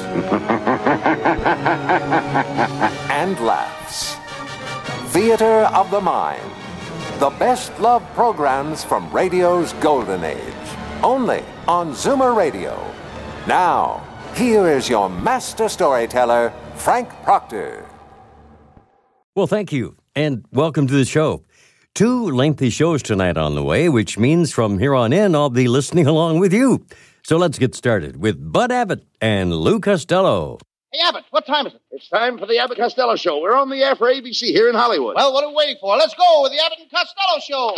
and laughs. Theater of the Mind. The best love programs from radio's golden age. Only on Zoomer Radio. Now, here is your master storyteller, Frank Proctor. Well, thank you, and welcome to the show. Two lengthy shows tonight on the way, which means from here on in, I'll be listening along with you. So let's get started with Bud Abbott and Lou Costello. Hey, Abbott, what time is it? It's time for the Abbott Costello Show. We're on the air for ABC here in Hollywood. Well, what are we waiting for? Let's go with the Abbott and Costello Show.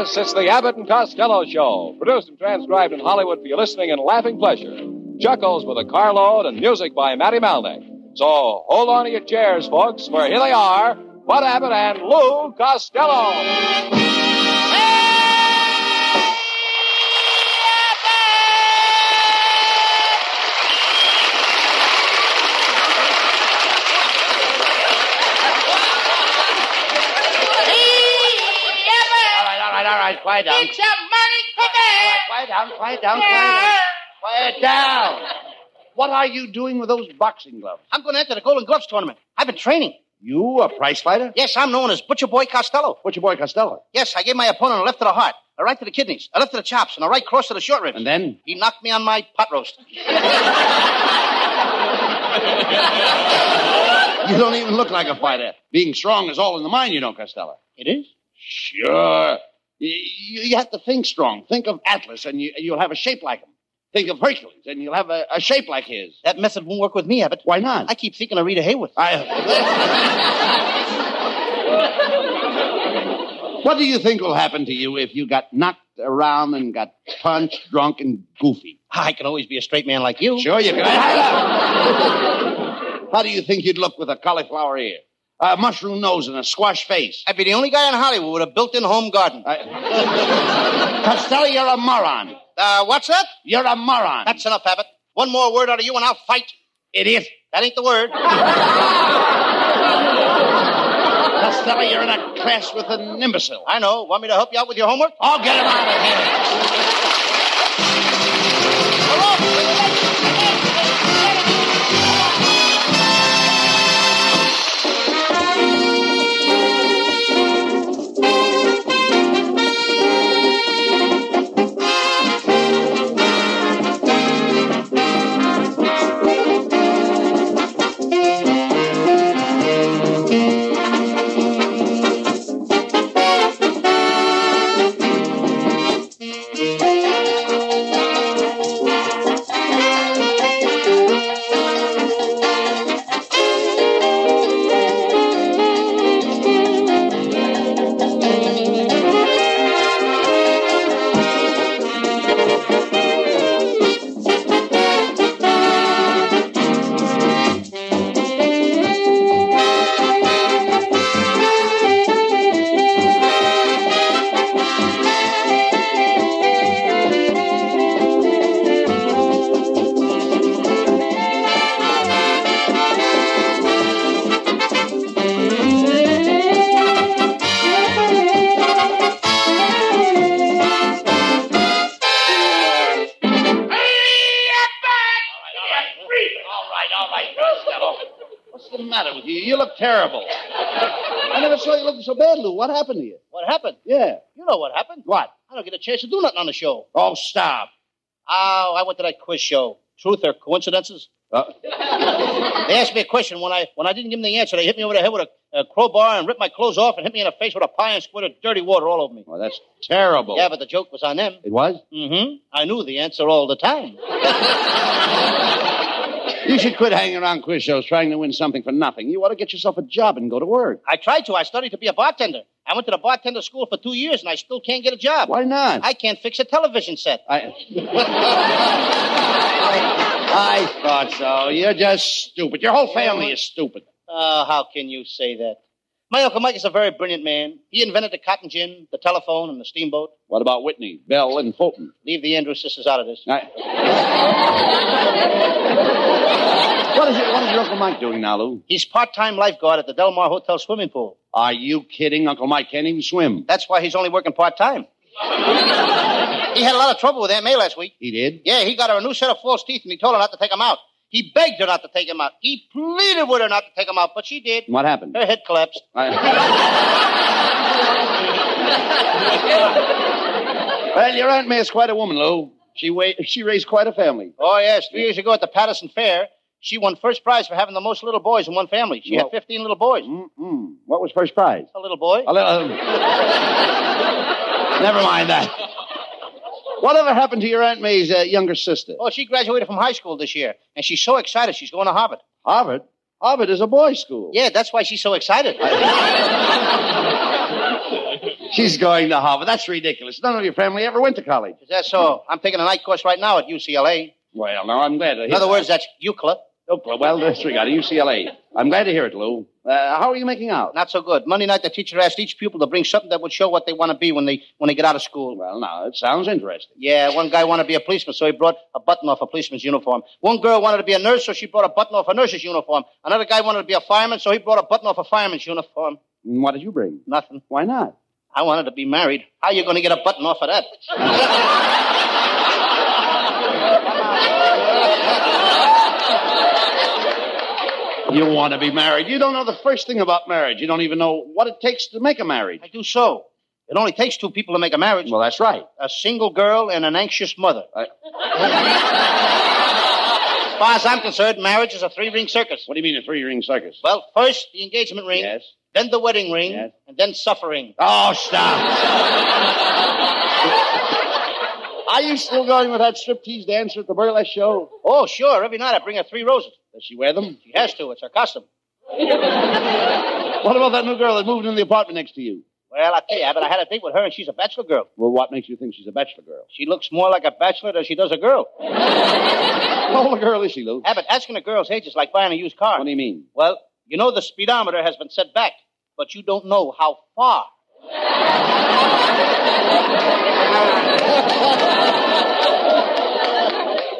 Yes, it's the Abbott and Costello Show, produced and transcribed in Hollywood for your listening and laughing pleasure. Chuckles with a carload and music by Matty Malneck. So hold on to your chairs, folks, for here they are, Bud Abbott and Lou Costello. All right, all right, all right. Quiet down. It's a money cookie. Quiet down, quiet down, quiet down. Quiet down. What are you doing with those boxing gloves? I'm going to enter the Golden Gloves tournament. I've been training. You a prize fighter? Yes, I'm known as Butcher Boy Costello. Butcher boy Costello? Yes, I gave my opponent a left to the heart, a right to the kidneys, a left to the chops, and a right cross to the short ribs. And then? He knocked me on my pot roast. You don't even look like a fighter. Being strong is all in the mind, you know, Costello. It is? Sure. You, you have to think strong. Think of Atlas, and you, you'll have a shape like him. Think of Hercules, and you'll have a, a shape like his. That method won't work with me, Abbott. Why not? I keep thinking of Rita Hayworth. I... what do you think will happen to you if you got knocked around and got punched, drunk, and goofy? Ah, I can always be a straight man like you. Sure, you can. How do you think you'd look with a cauliflower ear, a mushroom nose, and a squash face? I'd be the only guy in Hollywood with a built-in home garden. I... Costello, you're a moron. Uh, what's that? You're a moron. That's enough, Abbott. One more word out of you and I'll fight. idiot. That ain't the word. Costello, you're in a class with an imbecile. I know. Want me to help you out with your homework? I'll get him out of here. Chance to do nothing on the show. Oh, stop. Oh, I went to that quiz show. Truth or coincidences? Uh, They asked me a question. When I when I didn't give them the answer, they hit me over the head with a, a crowbar and ripped my clothes off and hit me in the face with a pie and squirted dirty water all over me. well, that's terrible. Yeah, but the joke was on them. It was? Mm-hmm. I knew the answer all the time. You should quit hanging around quiz shows trying to win something for nothing. You ought to get yourself a job and go to work. I tried to. I studied to be a bartender. I went to the bartender school for two years, and I still can't get a job. Why not? I can't fix a television set. I, I thought so. You're just stupid. Your whole family is stupid. Oh, how can you say that? My Uncle Mike is a very brilliant man. He invented the cotton gin, the telephone, and the steamboat. What about Whitney, Bell, and Fulton? Leave the Andrews sisters out of this. I... what, is it, what is your Uncle Mike doing now, Lou? He's part-time lifeguard at the Del Mar Hotel swimming pool. Are you kidding? Uncle Mike can't even swim. That's why he's only working part-time. he had a lot of trouble with Aunt May last week. He did? Yeah, he got her a new set of false teeth, and he told her not to take them out. He begged her not to take him out. He pleaded with her not to take him out, but she did. What happened? Her head collapsed. I... well, your Aunt May is quite a woman, Lou. She, wa- she raised quite a family. Oh, yes. Three years ago at the Patterson Fair, she won first prize for having the most little boys in one family. She Well- had 15 little boys. Mm-mm. What was first prize? A little boy. A little. Never mind that. Whatever happened to your Aunt May's uh, younger sister? Oh, she graduated from high school this year, and she's so excited she's going to Harvard. Harvard. Harvard is a boys' school. Yeah, that's why she's so excited. She's going to Harvard. That's ridiculous. None of your family ever went to college. Is that so? I'm taking a night course right now at UCLA. Well, now I'm glad to hear In other words, that's UCLA. Oh, well, disregard. UCLA. I'm glad to hear it, Lou. Uh, how are you making out? Not so good. Monday night, the teacher asked each pupil to bring something that would show what they want to be when they when they get out of school. Well, now, it sounds interesting. Yeah, one guy wanted to be a policeman, so he brought a button off a policeman's uniform. One girl wanted to be a nurse, so she brought a button off a nurse's uniform. Another guy wanted to be a fireman, so he brought a button off a fireman's uniform. And What did you bring? Nothing. Why not? I wanted to be married. How are you going to get a button off of that? You want to be married. You don't know the first thing about marriage. You don't even know what it takes to make a marriage. I do so. It only takes two people to make a marriage. Well, that's right. a single girl and an anxious mother. I- As far as I'm concerned, marriage is a three-ring circus. What do you mean a three-ring circus? Well, first the engagement ring, Yes. then the wedding ring, Yes. and then suffering. Oh, stop. Are you still going with that striptease dancer at the burlesque show? Oh, sure. Every night I bring her three roses. Does she wear them? She has to. It's her custom. What about that new girl that moved in the apartment next to you? Well, I tell you, Abbott, I had a date with her, and she's a bachelor girl. Well, what makes you think she's a bachelor girl? She looks more like a bachelor than she does a girl. How old a girl is she, Lou? Abbott, asking a girl's age is like buying a used car. What do you mean? Well, you know the speedometer has been set back, but you don't know how far.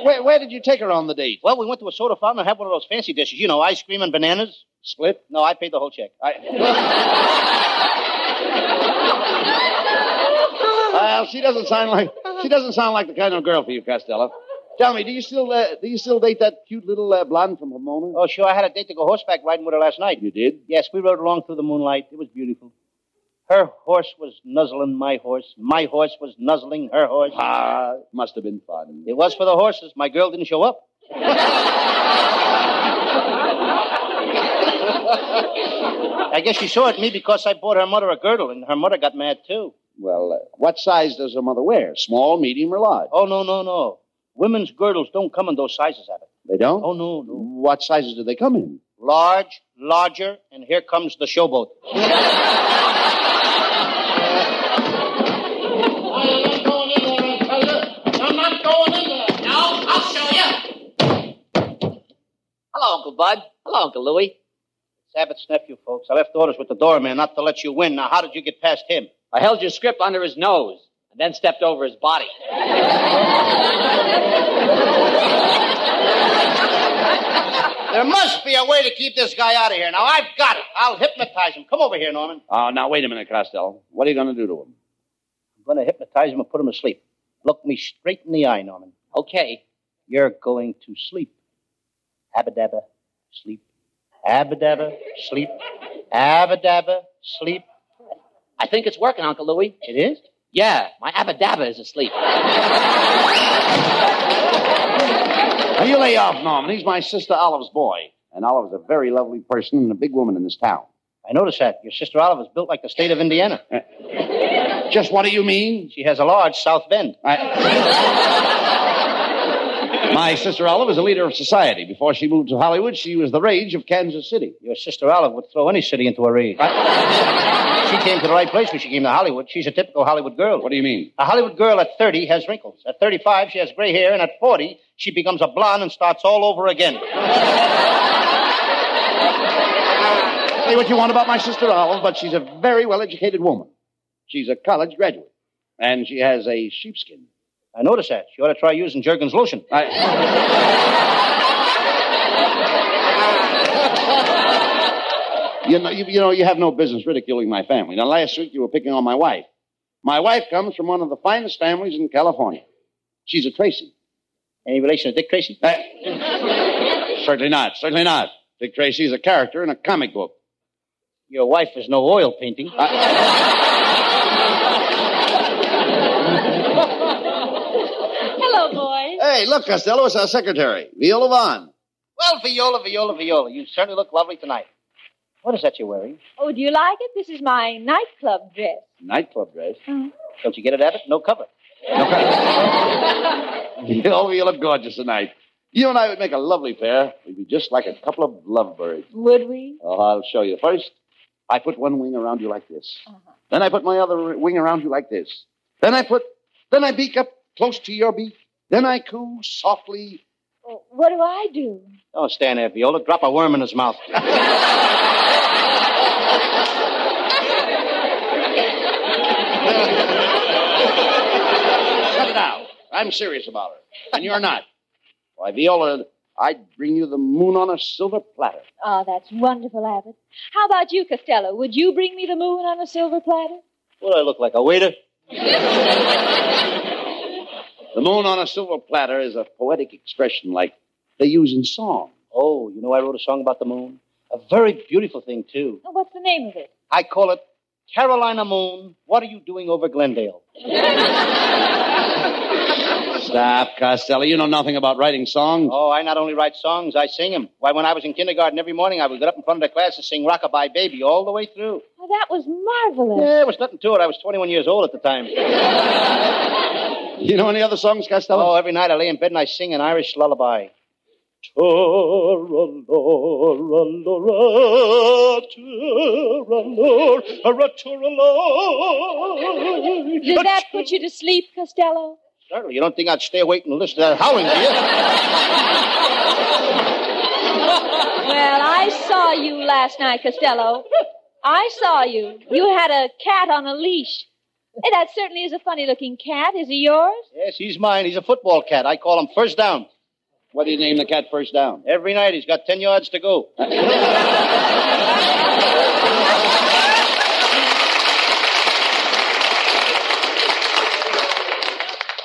Where, where did you take her on the date? Well, we went to a soda fountain and had one of those fancy dishes. You know, ice cream and bananas. Split? No, I paid the whole check. I... well, she doesn't sound like she doesn't sound like the kind of girl for you, Costello. Tell me, do you still uh, do you still date that cute little uh, blonde from Pomona? Oh, sure. I had a date to go horseback riding with her last night. You did? Yes, we rode along through the moonlight. It was beautiful. Her horse was nuzzling my horse. My horse was nuzzling her horse. Ah, must have been fun. It was for the horses. My girl didn't show up. I guess she saw it me because I bought her mother a girdle, and her mother got mad too. Well, uh, what size does her mother wear? Small, medium, or large? Oh, no, no, no. Women's girdles don't come in those sizes, Abbott. They don't. Oh, no, no. What sizes do they come in? Large, larger, and here comes the showboat. Hello, Uncle Bud. Hello, Uncle Louie. It's Abbott's nephew, folks. I left orders with the doorman not to let you win. Now, how did you get past him? I held your script under his nose and then stepped over his body. There must be a way to keep this guy out of here. Now, I've got it. I'll hypnotize him. Come over here, Norman. Oh, now wait a minute, Costello. What are you going to do to him? I'm going to hypnotize him and put him asleep. Look me straight in the eye, Norman. Okay. You're going to sleep. Abadabba, sleep. Abadabba, sleep. Abadabba, sleep. I think it's working, Uncle Louie. It is? Yeah, my abadabba is asleep. Now, you lay off, Norman. He's my sister Olive's boy. And Olive's a very lovely person and a big woman in this town. I noticed that. Your sister Olive is built like the state of Indiana. Just what do you mean? She has a large South Bend. I... My sister Olive is a leader of society. Before she moved to Hollywood, she was the rage of Kansas City. Your sister Olive would throw any city into a rage. she came to the right place when she came to Hollywood. She's a typical Hollywood girl. What do you mean? A Hollywood girl at 30 has wrinkles. At 35, she has gray hair, and at 40, she becomes a blonde and starts all over again. Say what you want about my sister Olive, but she's a very well educated woman. She's a college graduate. And she has a sheepskin. I noticed that. You ought to try using Jergens lotion. You know, you, you know, you have no business ridiculing my family. Now, last week you were picking on my wife. My wife comes from one of the finest families in California. She's a Tracy. Any relation to Dick Tracy? Uh, certainly not. Certainly not. Dick Tracy is a character in a comic book. Your wife is no oil painting. Hello, boys. Hey, look, Costello, it's our secretary, Viola Vaughn. Well, Viola, Viola, Viola, you certainly look lovely tonight. What is that you're wearing? Oh, do you like it? This is my nightclub dress. Nightclub dress. Uh-huh. Don't you get it, Abbott? No cover. Viola, you look gorgeous tonight. You and I would make a lovely pair. We'd be just like a couple of lovebirds. Would we? Oh, I'll show you. First, I put one wing around you like this. Uh-huh. Then I put my other wing around you like this. Then I put, then I beak up close to your beak. Then I coo softly. Oh, what do I do? Don't stand there, Viola. Drop a worm in his mouth. Shut it out. I'm serious about her. And you're not. Why, Viola, I'd bring you the moon on a silver platter. Oh, that's wonderful, Abbott. How about you, Costello? Would you bring me the moon on a silver platter? What do I look like, a waiter? The moon on a silver platter is a poetic expression like they use in song. Oh, you know I wrote a song about the moon? A very beautiful thing, too. Oh, what's the name of it? I call it Carolina Moon, What Are You Doing Over Glendale? Stop, Costello. You know nothing about writing songs. Oh, I not only write songs, I sing them. Why, when I was in kindergarten, every morning I would get up in front of the class and sing Rockabye Baby all the way through. Oh, that was marvelous. Yeah, there was nothing to it. I was 21 years old at the time. You know any other songs, Costello? Oh, every night I lay in bed and I sing an Irish lullaby. Did that put you to sleep, Costello? Certainly. You don't think I'd stay awake and listen to that howling, do you? Well, I saw you last night, Costello. I saw you. You had a cat on a leash. Hey, that certainly is a funny looking cat. Is he yours? Yes, he's mine. He's a football cat. I call him first down. What do you name the cat first down? Every night he's got 10 yards to go.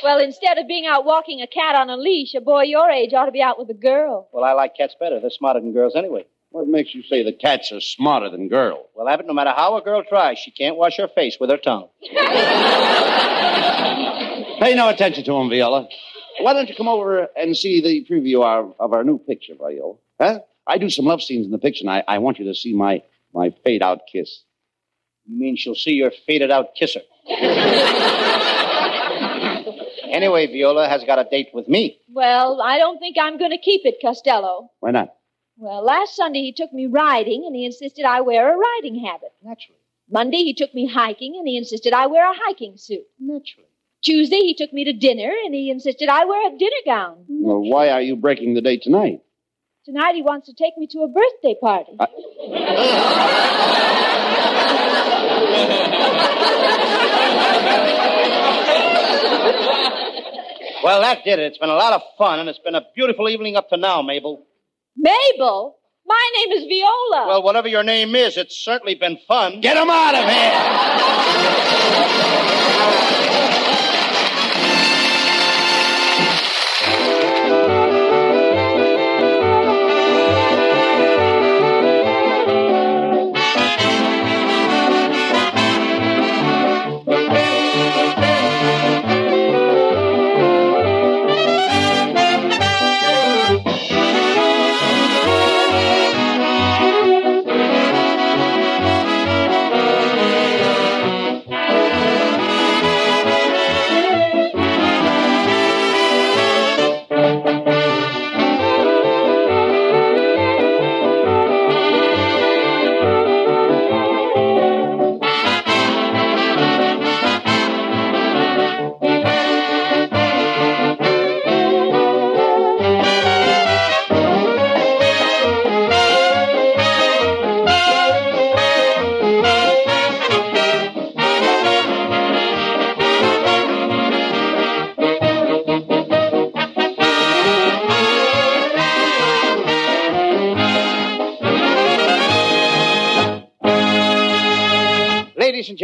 Well, instead of being out walking a cat on a leash, a boy your age ought to be out with a girl. Well, I like cats better. They're smarter than girls anyway. What makes you say the cats are smarter than girls? Well, Abbott, no matter how a girl tries, she can't wash her face with her tongue. Pay no attention to him, Viola. Why don't you come over and see the preview of, of our new picture, Viola? Huh? I do some love scenes in the picture, and I, I want you to see my, my fade out kiss. You mean she'll see your faded out kisser? anyway, Viola has got a date with me. Well, I don't think I'm going to keep it, Costello. Why not? Well, last Sunday he took me riding and he insisted I wear a riding habit. Naturally. Monday he took me hiking and he insisted I wear a hiking suit. Naturally. Tuesday he took me to dinner and he insisted I wear a dinner gown. Well, why are you breaking the date tonight? Tonight he wants to take me to a birthday party. Well, that did it. It's been a lot of fun, and it's been a beautiful evening up to now, Mabel. Mabel? My name is Viola. Well, whatever your name is, it's certainly been fun. Get him out of here!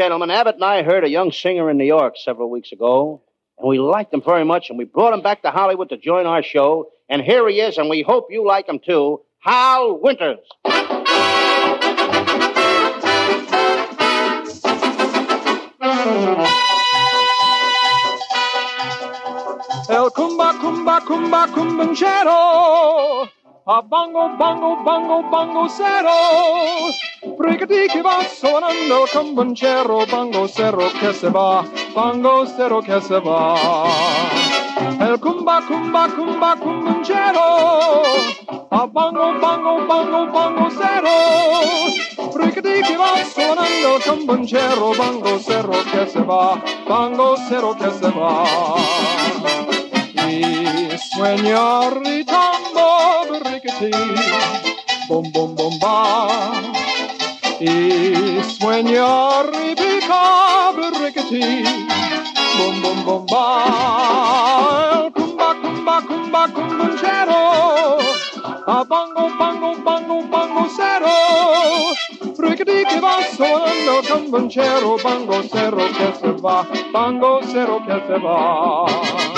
Gentlemen, Abbott and I heard a young singer in New York several weeks ago, and we liked him very much, and we brought him back to Hollywood to join our show. And here he is, and we hope you like him too Hal Winters. El cumba, cumba, cumba, cumbanchero. A bongo, bongo, bongo, bongo cero. Brigadi que va sonando cumbanchero, bongo cero que se va, bongo cero que se va. El cumba, cumba, cumba, cumbanchero. A bongo, bongo, bongo, bongo cero. Brigadi que va sonando cumbanchero, bongo cero que se va, bongo cero que se va. Y ritando rickety, bom bom bom ba. Y sueña ripica rickety, bom bom bom ba. El cumba cumba cumba cumbanchero, a bongo bongo bongo bongo cero. Rickety que va sonando cumbanchero, bongo cero que se va, bongo cero que se va.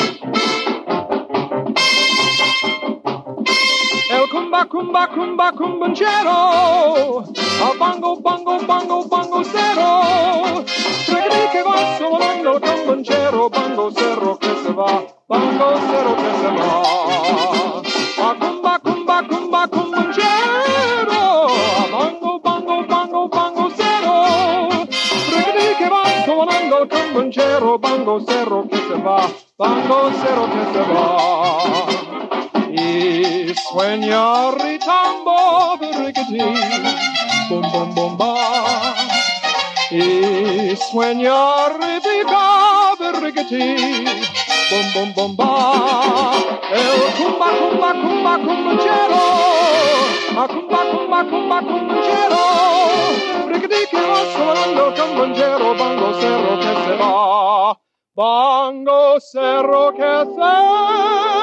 Cumba cumba cumbanchero, a bongo bongo bongo bongo cero. Rickety que va sonando cumbanchero, bongo cero que se va, bongo cero que se va. A cumba cumba cumba cumbanchero, a bongo bongo bongo bongo cero. Rickety que va sonando cumbanchero, bongo cero se va, bongo cero que se va. Y sueña ritambo rickety, bum bum bum ba. Y sueña ripica rickety, bum bum bum ba. El cumba cumba cumba cumbanchero, a cumba cumba cumba cumbanchero. Rickety que va sonando cumbanchero, bongo cerro que se va, bongo cerro que se va.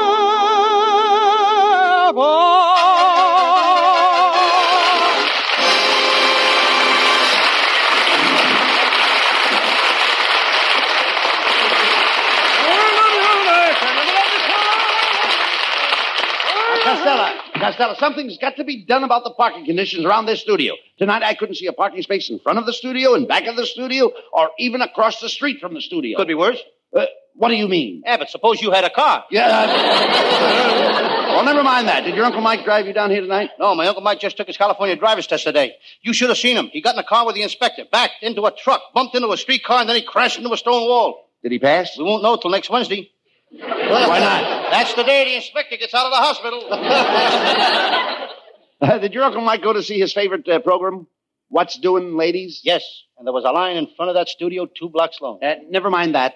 Costello, something's got to be done about the parking conditions around this studio. Tonight I couldn't see a parking space in front of the studio, in back of the studio, or even across the street from the studio. Could be worse. Uh, what do you mean? Abbott, suppose you had a car. Yeah. well, never mind that. Did your Uncle Mike drive you down here tonight? No, my Uncle Mike just took his California driver's test today. You should have seen him. He got in a car with the inspector, backed into a truck, bumped into a streetcar, and then he crashed into a stone wall. Did he pass? We won't know till next Wednesday. Why not? That's the day the inspector gets out of the hospital. Uh, did your Uncle Mike go to see his favorite uh, program? What's Doing Ladies? yes, and there was a line in front of that studio two blocks long. Uh, never mind that.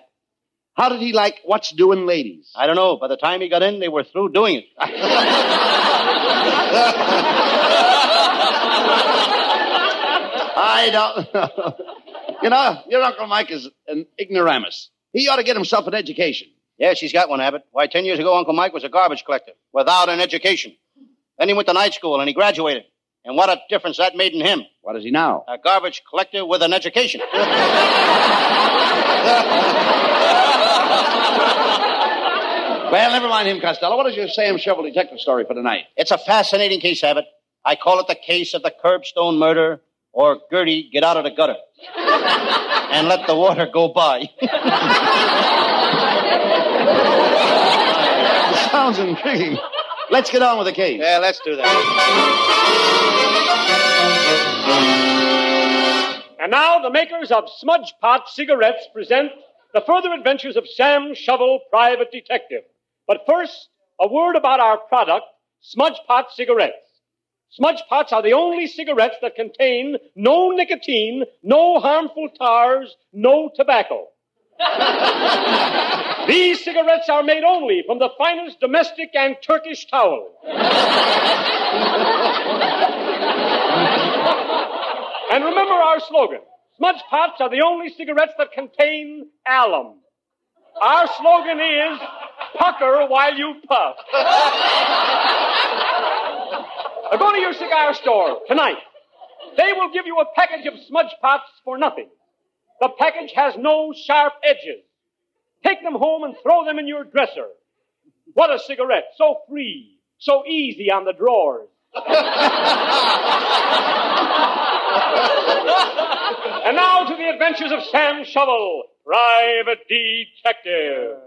How did he like What's Doing Ladies? I don't know. By the time he got in, they were through doing it. I don't You know, your Uncle Mike is an ignoramus. He ought to get himself an education. Yeah, she's got one, Abbott. Why, ten years ago, Uncle Mike was a garbage collector without an education. Then he went to night school and he graduated. And what a difference that made in him. What is he now? A garbage collector with an education. Well, never mind him, Costello. What is your Sam Shovel detective story for tonight? it's a fascinating case, Abbott. I call it the case of the curbstone murder or Gertie, get out of the gutter. and let the water go by. Sounds intriguing. Let's get on with the case. yeah, let's do that. And now the makers of Smudge Pot cigarettes present the further adventures of Sam Shovel, Private Detective. But first, a word about our product, Smudge Pot cigarettes. Smudge Pots are the only cigarettes that contain no nicotine, no harmful tars, no tobacco. These cigarettes are made only from the finest domestic and Turkish towel. And remember our slogan. Smudge Pots are the only cigarettes that contain alum. Our slogan is, pucker while you puff. Now go to your cigar store tonight. They will give you a package of Smudge Pots for nothing. The package has no sharp edges. Take them home and throw them in your dresser. What a cigarette. So free. So easy on the drawers. and now to the adventures of Sam Shovel, private detective.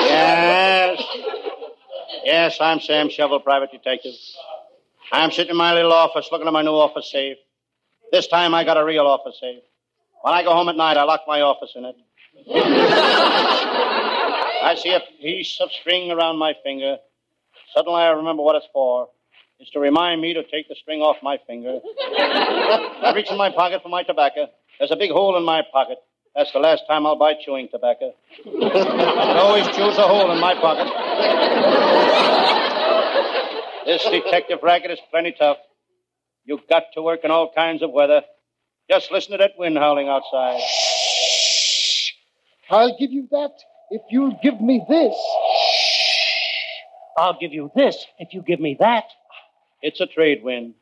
Yes. Yes, I'm Sam Shovel, private detective. I'm sitting in my little office looking at my new office safe. This time I got a real office safe. When I go home at night, I lock my office in it. I see a piece of string around my finger. Suddenly I remember what it's for. It's to remind me to take the string off my finger. I reach in my pocket for my tobacco. There's a big hole in my pocket. That's the last time I'll buy chewing tobacco. I always choose a hole in my pocket. This detective racket is plenty tough. You've got to work in all kinds of weather. Just listen to that wind howling outside. I'll give you that if you'll give me this. I'll give you this if you give me that. It's a trade wind.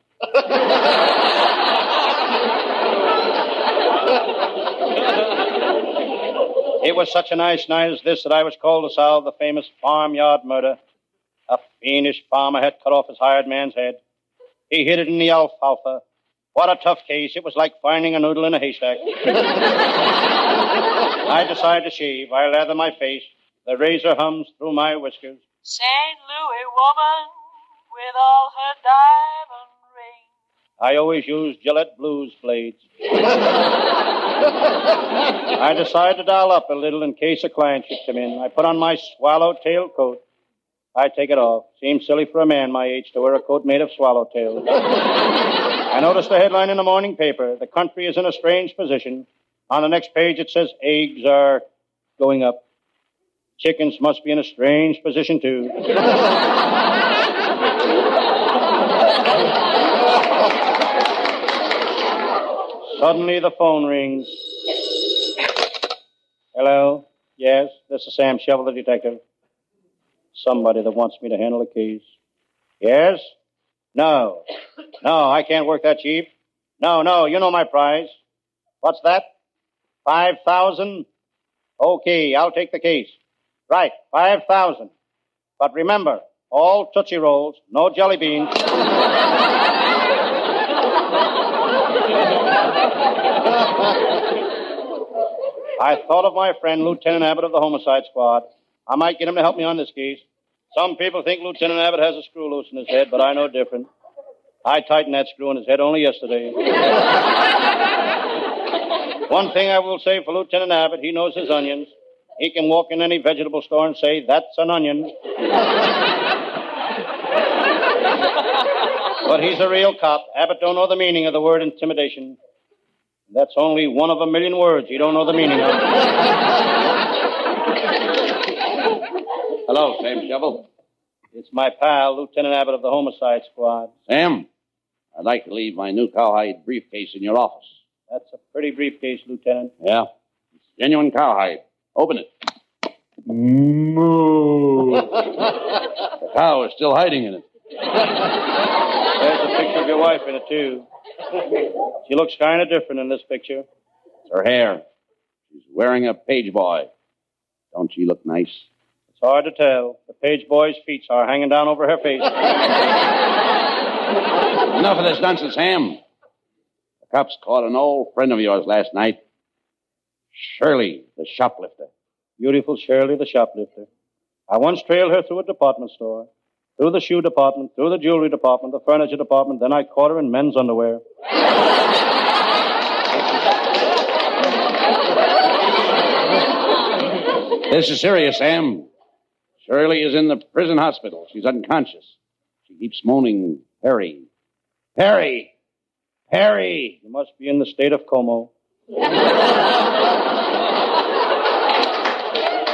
It was such a nice night as this that I was called to solve the famous farmyard murder. A fiendish farmer had cut off his hired man's head. He hid it in the alfalfa. What a tough case. It was like finding a noodle in a haystack. I decide to shave. I lather my face. The razor hums through my whiskers. St. Louis woman with all her diamond rings. I always use Gillette Blues blades. I decide to dial up a little in case a client should come in. I put on my swallowtail coat. I take it off. Seems silly for a man my age to wear a coat made of swallowtails. I notice the headline in the morning paper. The country is in a strange position. On the next page it says eggs are going up. Chickens must be in a strange position too. Suddenly the phone rings. Hello? Yes, this is Sam Shovel, the detective. Somebody that wants me to handle a case. Yes? No. No, I can't work that cheap. No, no, you know my price. What's that? Five thousand? Okay, I'll take the case. Right, five thousand. But remember, all Tootsie Rolls, no jelly beans. I thought of my friend, Lieutenant Abbott of the Homicide Squad. I might get him to help me on this case. Some people think Lieutenant Abbott has a screw loose in his head, but I know different. I tightened that screw in his head only yesterday. One thing I will say for Lieutenant Abbott, he knows his onions. He can walk in any vegetable store and say, that's an onion. but he's a real cop. Abbott don't know the meaning of the word intimidation. That's only one of a million words he don't know the meaning of. Hello, Sam Shovel. It's my pal, Lieutenant Abbott of the Homicide Squad. Sam, I'd like to leave my new cowhide briefcase in your office. That's a pretty briefcase, Lieutenant. Yeah, it's genuine cowhide. Open it. Moo. The cow is still hiding in it. There's a picture of your wife in it, too. She looks kind of different in this picture. It's her hair. She's wearing a page boy. Don't she look nice? It's hard to tell. The page boy's feet are hanging down over her face. Enough of this nonsense, Ham. The cops caught an old friend of yours last night. Shirley, the shoplifter. Beautiful Shirley, the shoplifter. I once trailed her through a department store, through the shoe department, through the jewelry department, the furniture department, then I caught her in men's underwear. This is serious, Sam. Shirley is in the prison hospital. She's unconscious. She keeps moaning, Harry. Harry! Harry! You must be in the state of Como.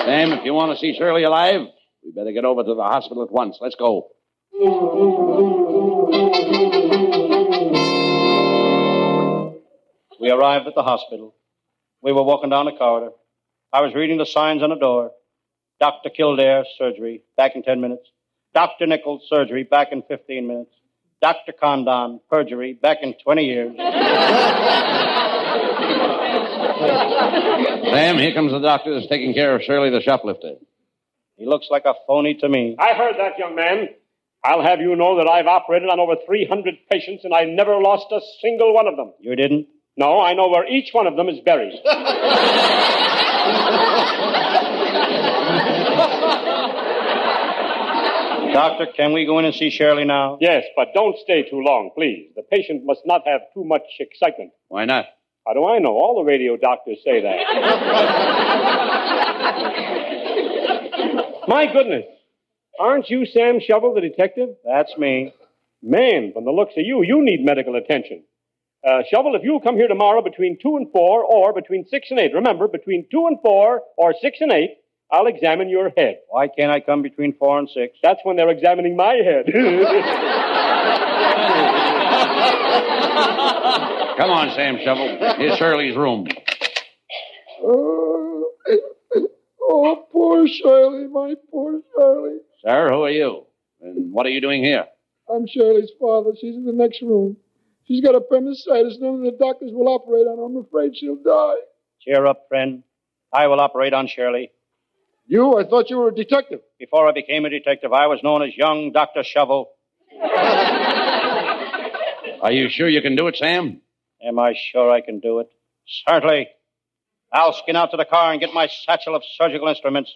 Sam, if you want to see Shirley alive, we better get over to the hospital at once. Let's go. We arrived at the hospital. We were walking down the corridor. I was reading the signs on the door. Dr. Kildare, surgery, back in 10 minutes. Dr. Nichols, surgery, back in 15 minutes. Dr. Condon, perjury, back in 20 years. Sam, here comes the doctor that's taking care of Shirley the shoplifter. He looks like a phony to me. I heard that, young man. I'll have you know that I've operated on over 300 patients and I never lost a single one of them. You didn't? No, I know where each one of them is buried. Doctor, can we go in and see Shirley now? Yes, but don't stay too long, please. The patient must not have too much excitement. Why not? How do I know? All the radio doctors say that. My goodness. Aren't you Sam Shovel, the detective? That's me. Man, from the looks of you, you need medical attention. Uh, Shovel, if you'll come here tomorrow between 2 and 4 or between 6 and 8, remember, between 2 and 4 or 6 and 8, I'll examine your head. Why can't I come between 4 and 6? That's when they're examining my head. Come on, Sam Shovel. Here's Shirley's room. Oh, oh, poor Shirley, my poor Shirley. Sir, who are you? And what are you doing here? I'm Shirley's father. She's in the next room. She's got appendicitis. None of the doctors will operate on her. I'm afraid she'll die. Cheer up, friend. I will operate on Shirley. You? I thought you were a detective. Before I became a detective, I was known as young Dr. Shovel. Are you sure you can do it, Sam? Am I sure I can do it? Certainly. I'll skin out to the car and get my satchel of surgical instruments.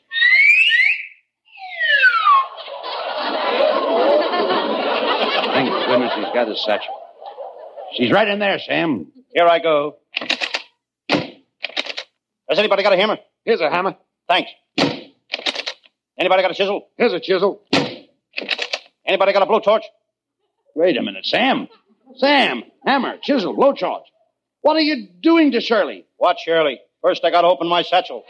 Thank goodness he's got his satchel. She's right in there, Sam. Here I go. Has anybody got a hammer? Here's a hammer. Thanks. Anybody got a chisel? Here's a chisel. Anybody got a blowtorch? Wait a minute, Sam. Sam, hammer, chisel, blowtorch. What are you doing to Shirley? What, Shirley? First, I got to open my satchel.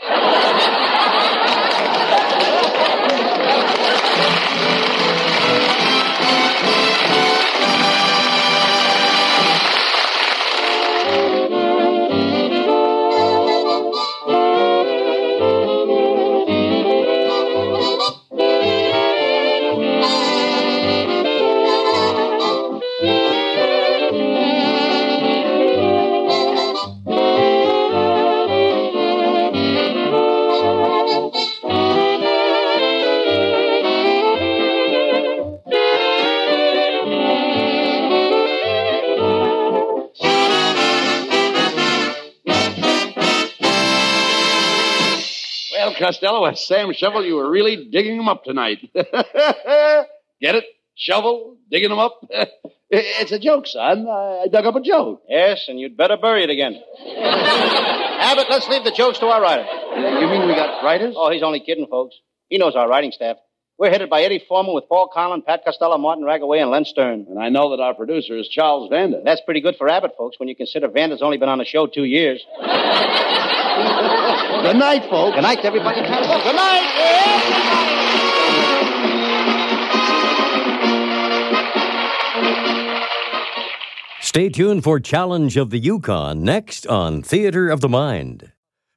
Costello, Sam Shovel, you were really digging them up tonight. Get it? Shovel, digging them up? it's a joke, son. I dug up a joke. Yes, and you'd better bury it again. Abbott, let's leave the jokes to our writer. You mean we got writers? Oh, he's only kidding, folks. He knows our writing staff. We're headed by Eddie Foreman with Paul Conlon, Pat Costello, Martin Ragaway, and Len Stern. And I know that our producer is Charles Vanda. That's pretty good for Abbott, folks, when you consider Vanda's only been on the show two years. Good night, folks. Good night, everybody. Good night. Stay tuned for Challenge of the Yukon next on Theater of the Mind.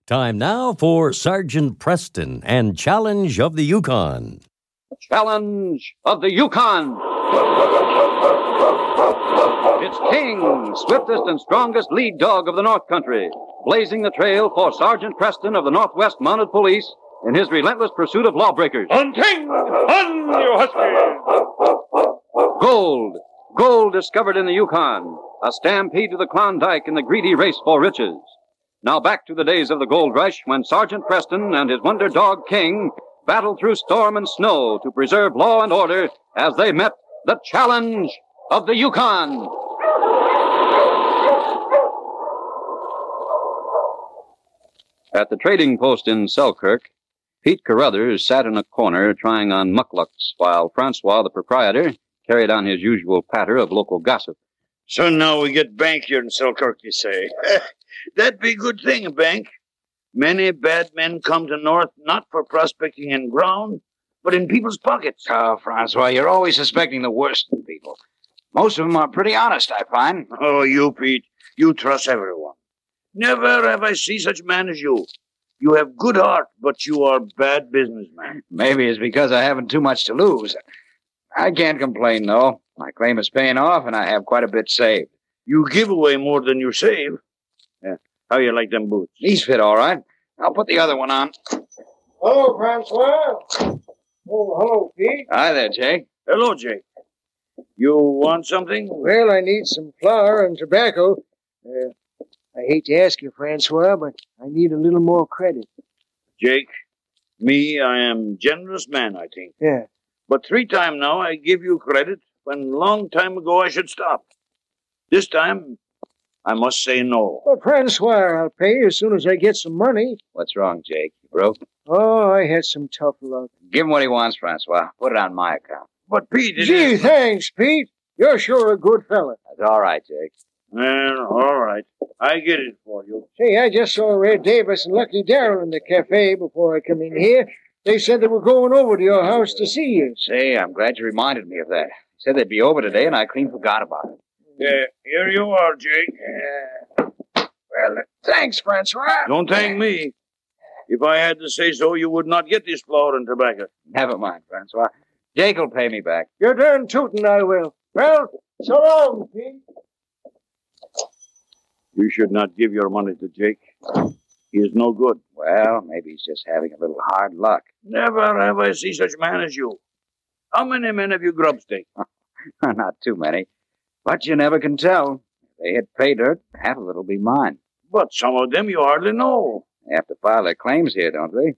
Time now for Sergeant Preston and Challenge of the Yukon. Challenge of the Yukon. It's King, swiftest and strongest lead dog of the North Country, blazing the trail for Sergeant Preston of the Northwest Mounted Police in his relentless pursuit of lawbreakers. On King! On, you huskies! Gold. Gold discovered in the Yukon. A stampede to the Klondike in the greedy race for riches. Now back to the days of the gold rush when Sergeant Preston and his wonder dog King battled through storm and snow to preserve law and order as they met the challenge of the Yukon. At the trading post in Selkirk, Pete Carruthers sat in a corner trying on mukluks while Francois, the proprietor, carried on his usual patter of local gossip. So now we get bank here in Selkirk, you say? That'd be a good thing, a bank. Many bad men come to North not for prospecting in ground, but in people's pockets. Oh, Francois, you're always suspecting the worst in people. Most of them are pretty honest, I find. Oh, you, Pete, you trust everyone. Never have I seen such a man as you. You have good heart, but you are bad businessman. Maybe it's because I haven't too much to lose. I can't complain, though. My claim is paying off, and I have quite a bit saved. You give away more than you save. Yeah. How you like them boots? These fit all right. I'll put the other one on. Hello, Francois. Oh, hello, Pete. Hi there, Jake. Hello, Jake. You want something? Well, I need some flour and tobacco. Uh, I hate to ask you, Francois, but I need a little more credit. Jake, me, I am generous man, I think. Yeah. But three time now I give you credit when long time ago I should stop. This time, I must say no. Well, Francois, I'll pay you as soon as I get some money. What's wrong, Jake? You broke? Oh, I had some tough luck. Give him what he wants, Francois. Put it on my account. But Pete, it Gee, is- thanks, Pete. You're sure a good fella. That's all right, Jake. Well, all right. I get it for you. Say, I just saw Red Davis and Lucky Darrell in the cafe before I come in here. They said they were going over to your house to see you. Say, I'm glad you reminded me of that. Said they'd be over today, and I clean forgot about it. Yeah, here you are, Jake. Well, thanks, Francois. Don't thank me. If I had to say so, you would not get this flour and tobacco. Never mind, Francois. Jake will pay me back. You're darn tootin', I will. Well, so long, Pete. You should not give your money to Jake. He is no good. Well, maybe he's just having a little hard luck. Never have I seen such man as you. How many men have you grub staked? Not too many. But you never can tell. If they hit pay dirt, half of it'll be mine. But some of them you hardly know. They have to file their claims here, don't they?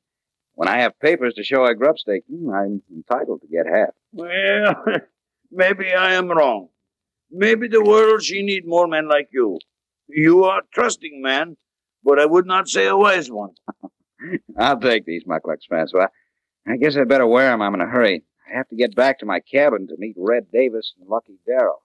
When I have papers to show I grub staked hmm, I'm entitled to get half. Well, maybe I am wrong. Maybe the world she need more men like you. You are a trusting man, but I would not say a wise one. I'll take these mukluks, Francois. I guess I'd better wear 'em. I'm in a hurry. I have to get back to my cabin to meet Red Davis and Lucky Darrell.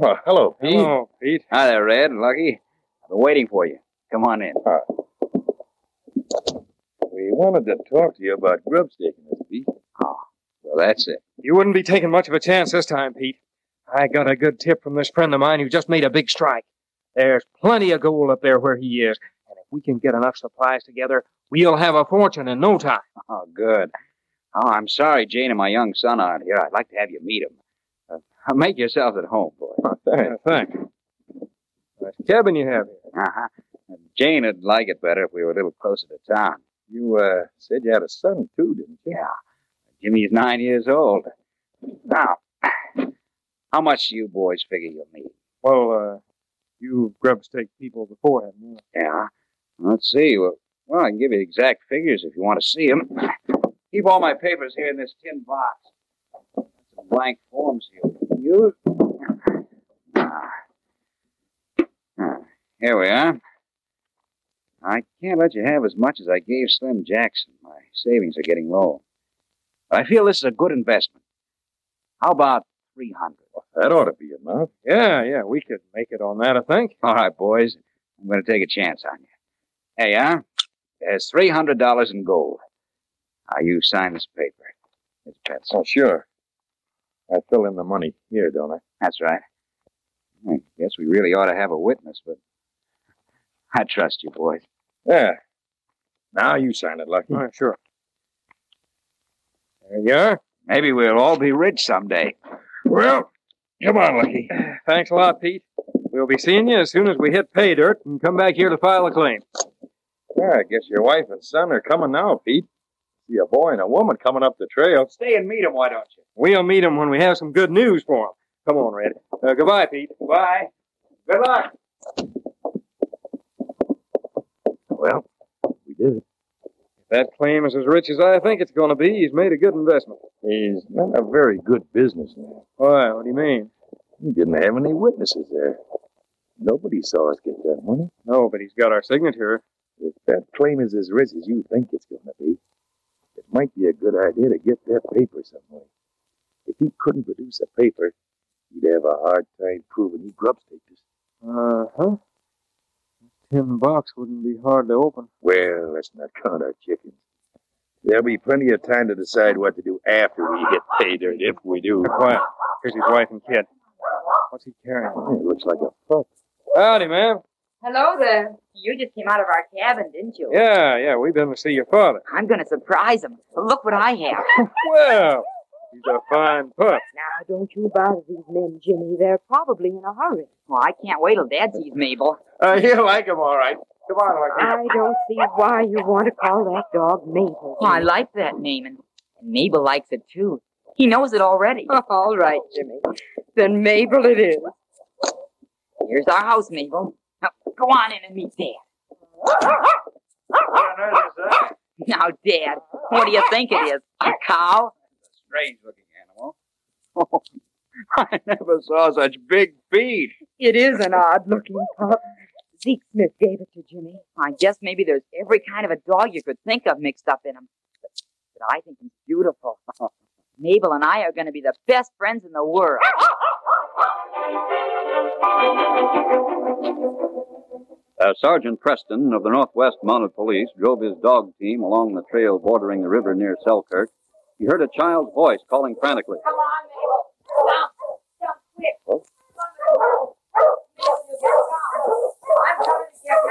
Oh, hello, Pete. Hello, Pete. Hi there, Red Lucky. I've been waiting for you. Come on in. Uh, we wanted to talk to you about grub staking this, Pete. Oh, well, that's it. You wouldn't be taking much of a chance this time, Pete. I got a good tip from this friend of mine who just made a big strike. There's plenty of gold up there where he is, and if we can get enough supplies together, we'll have a fortune in no time. Oh, good. Oh, I'm sorry Jane and my young son aren't here. I'd like to have you meet them. Make yourselves at home, boy. thanks. thanks. Nice cabin you have here. Uh-huh. Jane would like it better if we were a little closer to town. You uh, said you had a son, too, didn't you? Yeah. Jimmy's nine years old. Now, how much do you boys figure you'll need? Well, uh, you grub stake people before, haven't you? Yeah. Let's see. Well, well, I can give you exact figures if you want to see them. Keep all my papers here in this tin box. Some blank forms here Ah. Ah, Here we are. I can't let you have as much as I gave Slim Jackson. My savings are getting low. But I feel this is a good investment. How about 300? That ought to be enough. Yeah, yeah, we could make it on that, I think. All right, boys. I'm going to take a chance on you. You are. There's $300 in gold. Now, you sign this paper. A pencil. Oh, sure. I fill in the money here, don't I? That's right. I guess we really ought to have a witness, but I trust you, boys. Yeah. Now you sign it, Lucky. All right, sure. There you are. Maybe we'll all be rich someday. Well, come on, Lucky. Thanks a lot, Pete. We'll be seeing you as soon as we hit pay dirt and come back here to file a claim. Yeah, I guess your wife and son are coming now, Pete. See a boy and a woman coming up the trail. Stay and meet him, why don't you? We'll meet 'em when we have some good news for 'em. Come on, Red. Uh, goodbye, Pete. Goodbye. Good luck. Well, we did it. If that claim is as rich as I think it's going to be, he's made a good investment. He's not a very good businessman. Why? What do you mean? He didn't have any witnesses there. Nobody saw us get that money. No, but he's got our signature. If that claim is as rich as you think it's going to be, might be a good idea to get that paper some way. If he couldn't produce a paper, he'd have a hard time proving he grub staked us. Uh huh. Tin box wouldn't be hard to open. Well, let's not count our chickens. There'll be plenty of time to decide what to do after we get paid, or if we do. Quiet. Here's his wife and kid. What's he carrying? It looks like a pup. Howdy, ma'am. Hello there. You just came out of our cabin, didn't you? Yeah, yeah, we've been to see your father. I'm going to surprise him. Look what I have. Well, he's a fine pup. now, don't you bother these men, Jimmy. They're probably in a hurry. Well, I can't wait till Dad sees Mabel. Uh, you like him all right. Come on, Lucky. I don't see why you want to call that dog Mabel. Well, I like that name, and Mabel likes it too. He knows it already. All right, Jimmy. Then Mabel it is. Here's our house, Mabel. Now, go on in and meet Dad. Now, Dad, what do you think it is? A cow? Strange looking animal. I never saw such big feet. It is an odd looking pup. Zeke Smith gave it to Jimmy. I guess maybe there's every kind of a dog you could think of mixed up in him. But, but I think he's beautiful. Mabel and I are going to be the best friends in the world. As Sergeant Preston of the Northwest Mounted Police drove his dog team along the trail bordering the river near Selkirk, he heard a child's voice calling frantically. Come on, Mabel. Jump. Jump quick.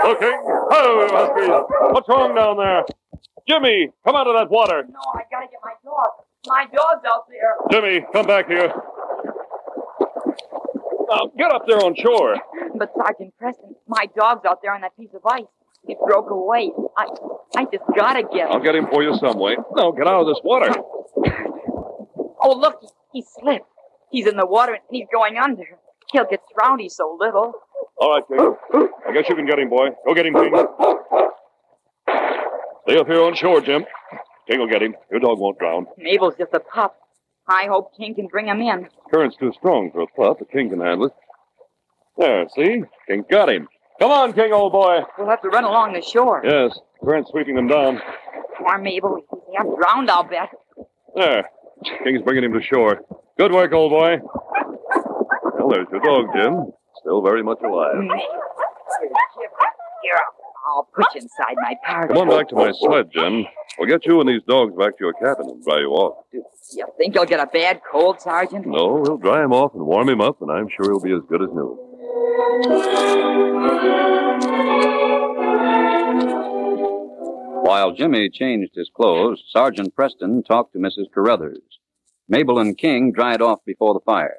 Looking. Oh, Husky. What's wrong down there? Jimmy, come out of that water. No, I gotta get my dog. My dog's out there. Jimmy, come back here. Now, get up there on shore. But Sergeant Preston, my dog's out there on that piece of ice. It broke away. I, I just gotta get him. I'll get him for you some way. No, get out of this water. Oh, look, he, he slipped. He's in the water and he's going under. He'll get drowned. He's so little. All right, King. I guess you can get him, boy. Go get him, King. Stay up here on shore, Jim. King will get him. Your dog won't drown. Mabel's just a pup. I hope King can bring him in. Current's too strong for a pup, but King can handle it. There, see? King got him. Come on, King, old boy. We'll have to run along the shore. Yes, current's sweeping them down. Poor Mabel. He's half drowned, I'll bet. There. King's bringing him to shore. Good work, old boy. Well, there's your dog, Jim. Still very much alive. Mm. Here, I'll put you inside my party. Come on back to my sled, Jim. We'll get you and these dogs back to your cabin and dry you off. You think you'll get a bad cold, Sergeant? No, we'll dry him off and warm him up, and I'm sure he'll be as good as new. While Jimmy changed his clothes, Sergeant Preston talked to Mrs. Carruthers. Mabel and King dried off before the fire.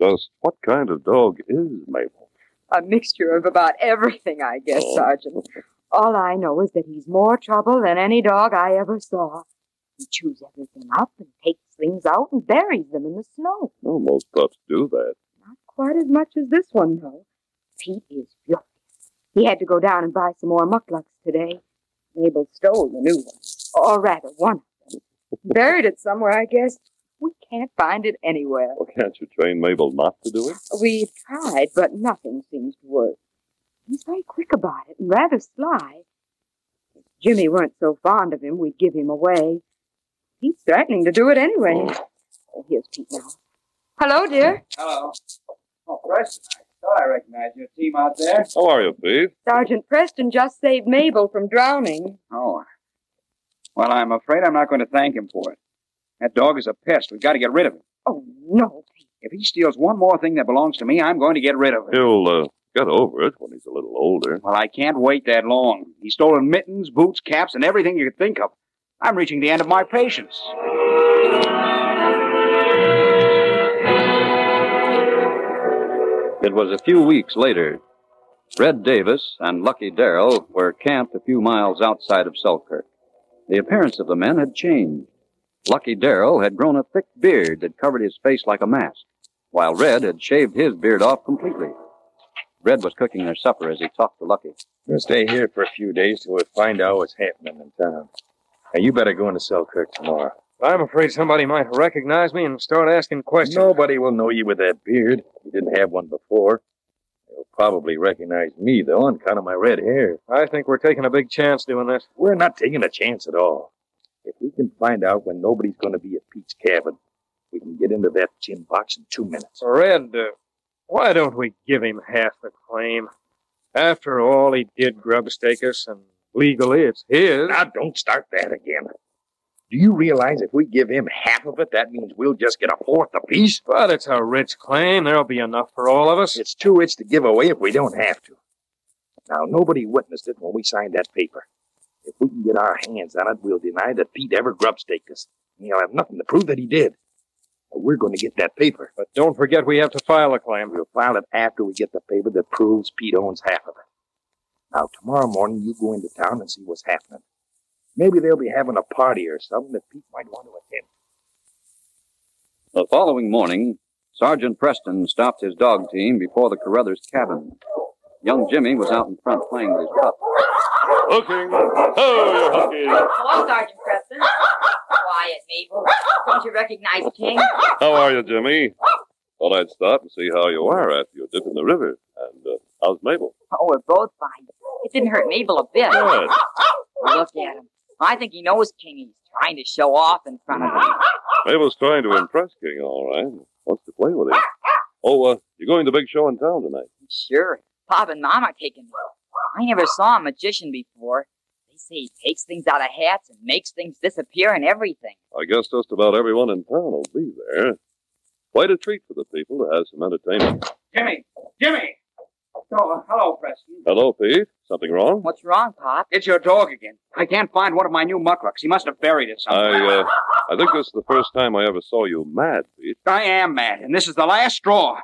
Just what kind of dog is Mabel? A mixture of about everything, I guess, Oh. Sergeant. All I know is that he's more trouble than any dog I ever saw. He chews everything up and takes things out and buries them in the snow. Well, most pups do that. Not quite as much as this one, though. Pete is furious. He had to go down and buy some more mukluks today. Mabel stole the new one. Or rather, one of them. Buried it somewhere, I guess. We can't find it anywhere. Well, can't you train Mabel not to do it? We've tried, but nothing seems to work. He's very quick about it and rather sly. If Jimmy weren't so fond of him, we'd give him away. He's threatening to do it anyway. Oh, oh here's Pete now. Hello, dear. Hello. Oh, Preston, I thought I recognized your team out there. How are you, Pete? Sergeant Preston just saved Mabel from drowning. Oh. Well, I'm afraid I'm not going to thank him for it. That dog is a pest. We've got to get rid of him. Oh, no. If he steals one more thing that belongs to me, I'm going to get rid of him. He'll uh, get over it when he's a little older. Well, I can't wait that long. He's stolen mittens, boots, caps, and everything you could think of. I'm reaching the end of my patience. It was a few weeks later. Red Davis and Lucky Darrell were camped a few miles outside of Selkirk. The appearance of the men had changed. Lucky Darrell had grown a thick beard that covered his face like a mask, while Red had shaved his beard off completely. Red was cooking their supper as he talked to Lucky. We'll stay here for a few days till we find out what's happening in town. Now, you better go into Selkirk tomorrow. I'm afraid somebody might recognize me and start asking questions. Nobody will know you with that beard. You didn't have one before. They'll probably recognize me, though, on account of my red hair. I think we're taking a big chance doing this. We're not taking a chance at all. If we can find out when nobody's going to be at Pete's cabin, we can get into that tin box in two minutes. Red, uh, why don't we give him half the claim? After all, he did grubstake us, and legally it's his. Now, don't start that again. Do you realize if we give him half of it, that means we'll just get a fourth apiece? But it's a rich claim. There'll be enough for all of us. It's too rich to give away if we don't have to. Now, nobody witnessed it when we signed that paper. If we can get our hands on it, we'll deny that Pete ever grubstaked us. And he'll have nothing to prove that he did. But we're going to get that paper. But don't forget we have to file a claim. We'll file it after we get the paper that proves Pete owns half of it. Now, tomorrow morning, you go into town and see what's happening. Maybe they'll be having a party or something that Pete might want to attend. The following morning, Sergeant Preston stopped his dog team before the Carruthers cabin. Young Jimmy was out in front playing with his pup. Hooking. Oh, you're hooking. Hello, Sergeant Preston. Quiet, Mabel. Don't you recognize King? How are you, Jimmy? Thought I'd stop and see how you are after your dip in the river. And uh, how's Mabel? Oh, we're both fine. It didn't hurt Mabel a bit. Good. Look at him. I think he knows King. He's trying to show off in front of him. Mabel's trying to impress King, all right. Wants to play with him. Oh, uh, you're going to the big show in town tonight. Sure. Pop and Mom are taking me. I never saw a magician before. They say he takes things out of hats and makes things disappear and everything. I guess just about everyone in town will be there. Quite a treat for the people to have some entertainment. Jimmy! Jimmy! Oh, hello, Preston. Hello, Pete. Something wrong? What's wrong, Pop? It's your dog again. I can't find one of my new mukluks. He must have buried it somewhere. I, uh, I think this is the first time I ever saw you mad, Pete. I am mad, and this is the last straw.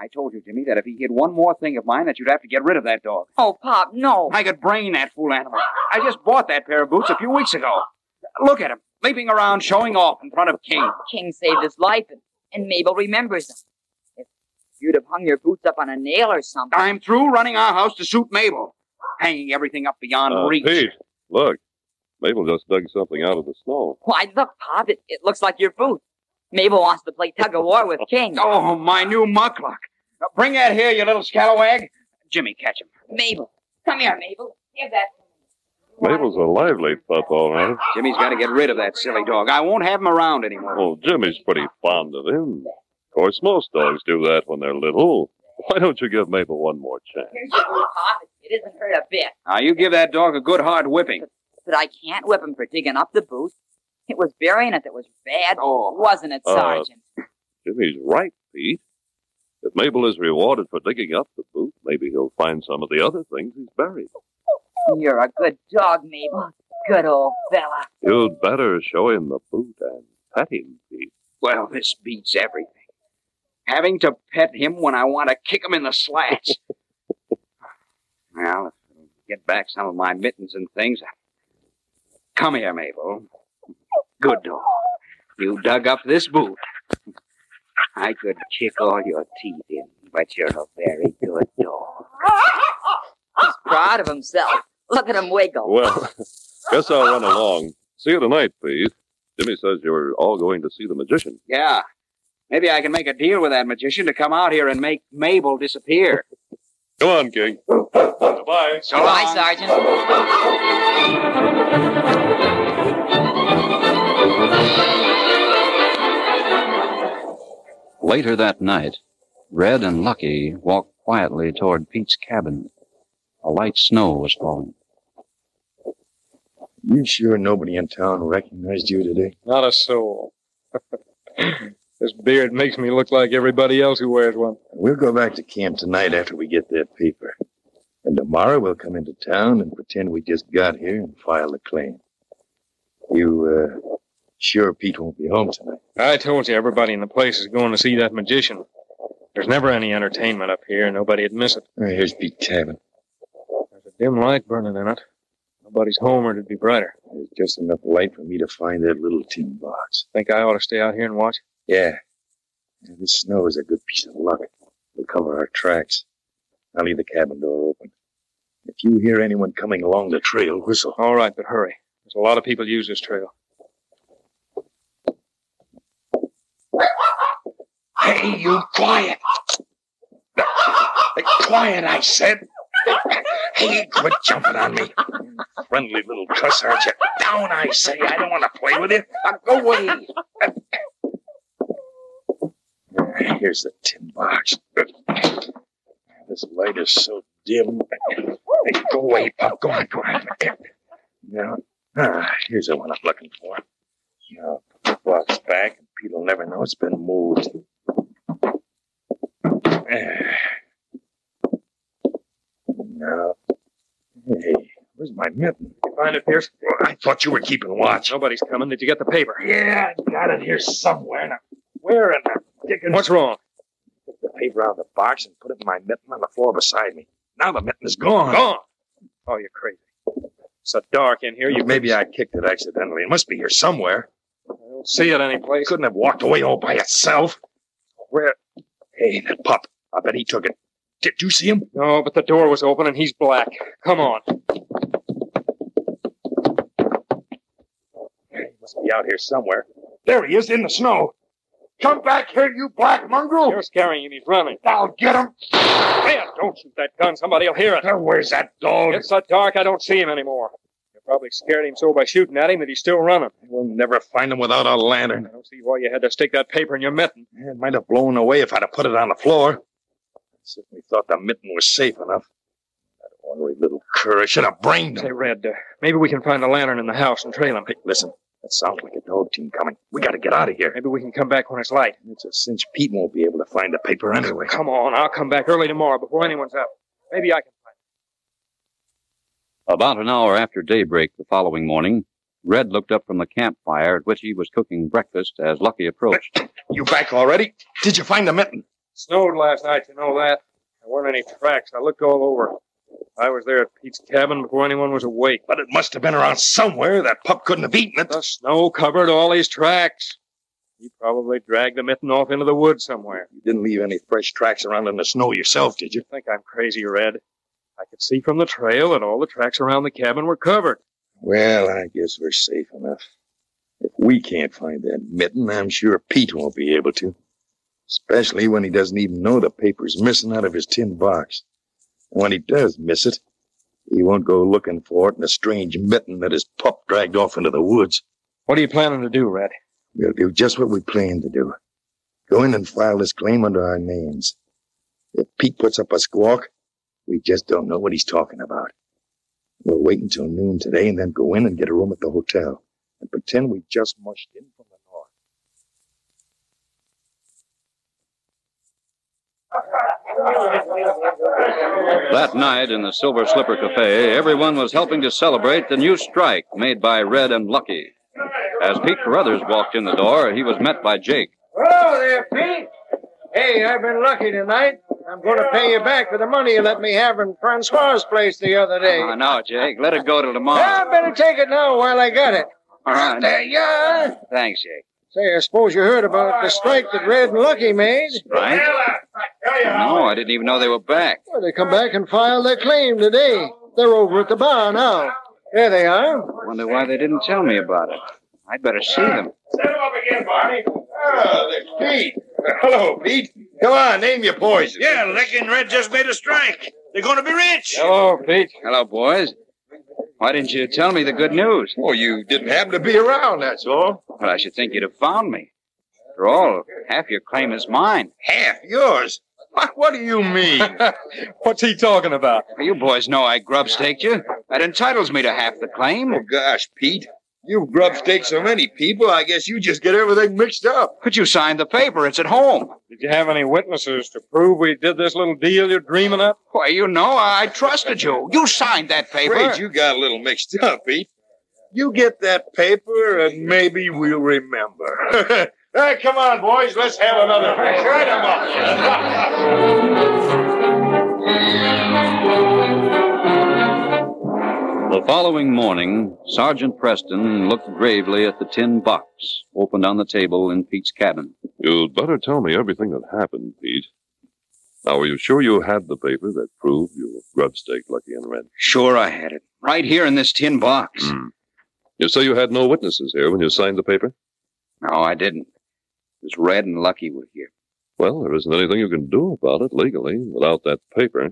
I told you, Jimmy, that if he hid one more thing of mine, that you'd have to get rid of that dog. Oh, Pop, no. I could brain that fool animal. I just bought that pair of boots a few weeks ago. Look at him, leaping around, showing off in front of King. King saved his life, and, and Mabel remembers him. If you'd have hung your boots up on a nail or something. I'm through running our house to suit Mabel. Hanging everything up beyond Uh, reach. Pete, look. Mabel just dug something out of the snow. Why, look, Pop, it, it looks like your boot. Mabel wants to play tug of war with King. Oh, my new mukluk. Now, bring that here, you little scalawag. Jimmy, catch him. Mabel. Come here, Mabel. Give that. Mabel's a lively pup, all right. Jimmy's got to get rid of that silly dog. I won't have him around anymore. Oh, Jimmy's pretty fond of him. Of course, most dogs do that when they're little. Why don't you give Mabel one more chance? Here's your boot, Pop. It, it isn't hurt a bit. Now, you give that dog a good hard whipping. But I can't whip him for digging up the boot. It was burying it that was bad, Oh. wasn't it, Uh, Sergeant? Jimmy's right, Pete. If Mabel is rewarded for digging up the boot, maybe he'll find some of the other things he's buried. You're a good dog, Mabel. Good old fella. You'd better show him the boot and pet him, Pete. Well, this beats everything. Having to pet him when I want to kick him in the slats. well, if I get back some of my mittens and things. Come here, Mabel. Good dog. You dug up this boot. I could kick all your teeth in, but you're a very good dog. He's proud of himself. Look at him wiggle. Well, guess I'll run along. See you tonight, please. Jimmy says you're all going to see the magician. Yeah. Maybe I can make a deal with that magician to come out here and make Mabel disappear. Come on, King. Goodbye. So Bye, long. Sergeant. Later that night, Red and Lucky walked quietly toward Pete's cabin. A light snow was falling. You sure nobody in town recognized you today? Not a soul. this beard makes me look like everybody else who wears one. We'll go back to camp tonight after we get that paper. And tomorrow we'll come into town and pretend we just got here and file the claim. You, uh, sure Pete won't be home tonight? I told you everybody in the place is going to see that magician. There's never any entertainment up here. and Nobody'd miss it. Right, here's Pete's cabin. There's a dim light burning in it. Nobody's home or it'd be brighter. There's just enough light for me to find that little tin box. Think I ought to stay out here and watch? Yeah. Yeah, This snow is a good piece of luck. It'll cover our tracks. I'll leave the cabin door open. If you hear anyone coming along the trail, whistle. All right, but hurry. There's a lot of people use this trail. Hey, you quiet! Hey, quiet, I said! Hey, quit jumping on me. Friendly little cuss, aren't you? Down, I say. I don't want to play with you. Now go away. Here's the tin box. This light is so dim. Hey, go away, Pop. Go on, go on. Now, ah, here's the one I'm looking for. Now, put the box back, and Pete'll never know it's been moved. Now, Hey, where's my mitten? You find it, Pierce? I thought you were keeping watch. Nobody's coming. Did you get the paper? Yeah, I got it here somewhere. Now, where in the dickens? What's wrong? Took the paper out of the box and put it in my mitten on the floor beside me. Now the mitten is gone. Gone. Oh, you're crazy. It's so dark in here. You Maybe I kicked it accidentally. It must be here somewhere. Don't see it anyplace. Couldn't have walked away all by itself. Where? Hey, that pup. I bet he took it. Did you see him? No, but the door was open and he's black. Come on. He must be out here somewhere. There he is in the snow. Come back here, you black mongrel. You're scaring him. He's running. I'll get him. Man, don't shoot that gun. Somebody'll hear it. Now, where's that dog? It's so dark I don't see him anymore. Probably scared him so by shooting at him that he's still running. We'll never find him without a lantern. I don't see why you had to stick that paper in your mitten. It might have blown away if I'd have put it on the floor. I certainly thought the mitten was safe enough. That ornery little cur. I should have brained him. Say, Red, uh, maybe we can find the lantern in the house and trail him. Hey, listen. That sounds like a dog team coming. We gotta get out of here. Maybe we can come back when it's light. It's a cinch Pete won't be able to find the paper anyway. Come on, I'll come back early tomorrow before anyone's up. Maybe I can About an hour after daybreak the following morning, Red looked up from the campfire at which he was cooking breakfast as Lucky approached. You back already? Did you find the mitten? Snowed last night, you know that. There weren't any tracks. I looked all over. I was there at Pete's cabin before anyone was awake. But it must have been around somewhere. That pup couldn't have eaten it. The snow covered all his tracks. He probably dragged the mitten off into the woods somewhere. You didn't leave any fresh tracks around in the snow yourself, did you? think I'm crazy, Red. I could see from the trail that all the tracks around the cabin were covered. Well, I guess we're safe enough. If we can't find that mitten, I'm sure Pete won't be able to. Especially when he doesn't even know the paper's missing out of his tin box. And when he does miss it, he won't go looking for it in a strange mitten that his pup dragged off into the woods. What are you planning to do, Red? We'll do just what we planned to do. Go in and file this claim under our names. If Pete puts up a squawk, we just don't know what he's talking about. We'll wait until noon today and then go in and get a room at the hotel and pretend we just mushed in from the north. That night in the Silver Slipper Cafe, everyone was helping to celebrate the new strike made by Red and Lucky. As Pete Carruthers walked in the door, he was met by Jake. Hello there, Pete. Hey, I've been lucky tonight. I'm going to pay you back for the money you let me have in Francois's place the other day. Oh, no, Jake. Let it go till tomorrow. Yeah, I better take it now while I got it. All right. There you are. Thanks, Jake. Say, I suppose you heard about the strike that Red and Lucky made. Right? No, I didn't even know they were back. Well, they come back and filed their claim today. They're over at the bar now. There they are. Wonder why they didn't tell me about it. I'd better see them. Set them up again, Barney. Ah, oh, there's Pete. Hello, Pete. Come on, name your poison. Yeah, Lucky and Red just made a strike. They're going to be rich. Hello, Pete. Hello, boys. Why didn't you tell me the good news? Oh, you didn't happen to be around, that's all. Well, I should think you'd have found me. After all, half your claim is mine. Half yours? What, what do you mean? What's he talking about? You boys know I grub staked you. That entitles me to half the claim. oh, gosh, Pete. You've grub staked so many people, I guess you just get everything mixed up. But you signed the paper. It's at home. Did you have any witnesses to prove we did this little deal you're dreaming up? Why, you know, I trusted you. You signed that paper. Afraid you got a little mixed up, Pete. You get that paper, and maybe we'll remember. hey, come on, boys. Let's have another drink. Right 'em up. The following morning, Sergeant Preston looked gravely at the tin box opened on the table in Pete's cabin. You'd better tell me everything that happened, Pete. Now, are you sure you had the paper that proved you grub staked Lucky and Red? Sure, I had it. Right here in this tin box. Hmm. You say you had no witnesses here when you signed the paper? No, I didn't. It was Red and Lucky were here. Well, there isn't anything you can do about it legally without that paper.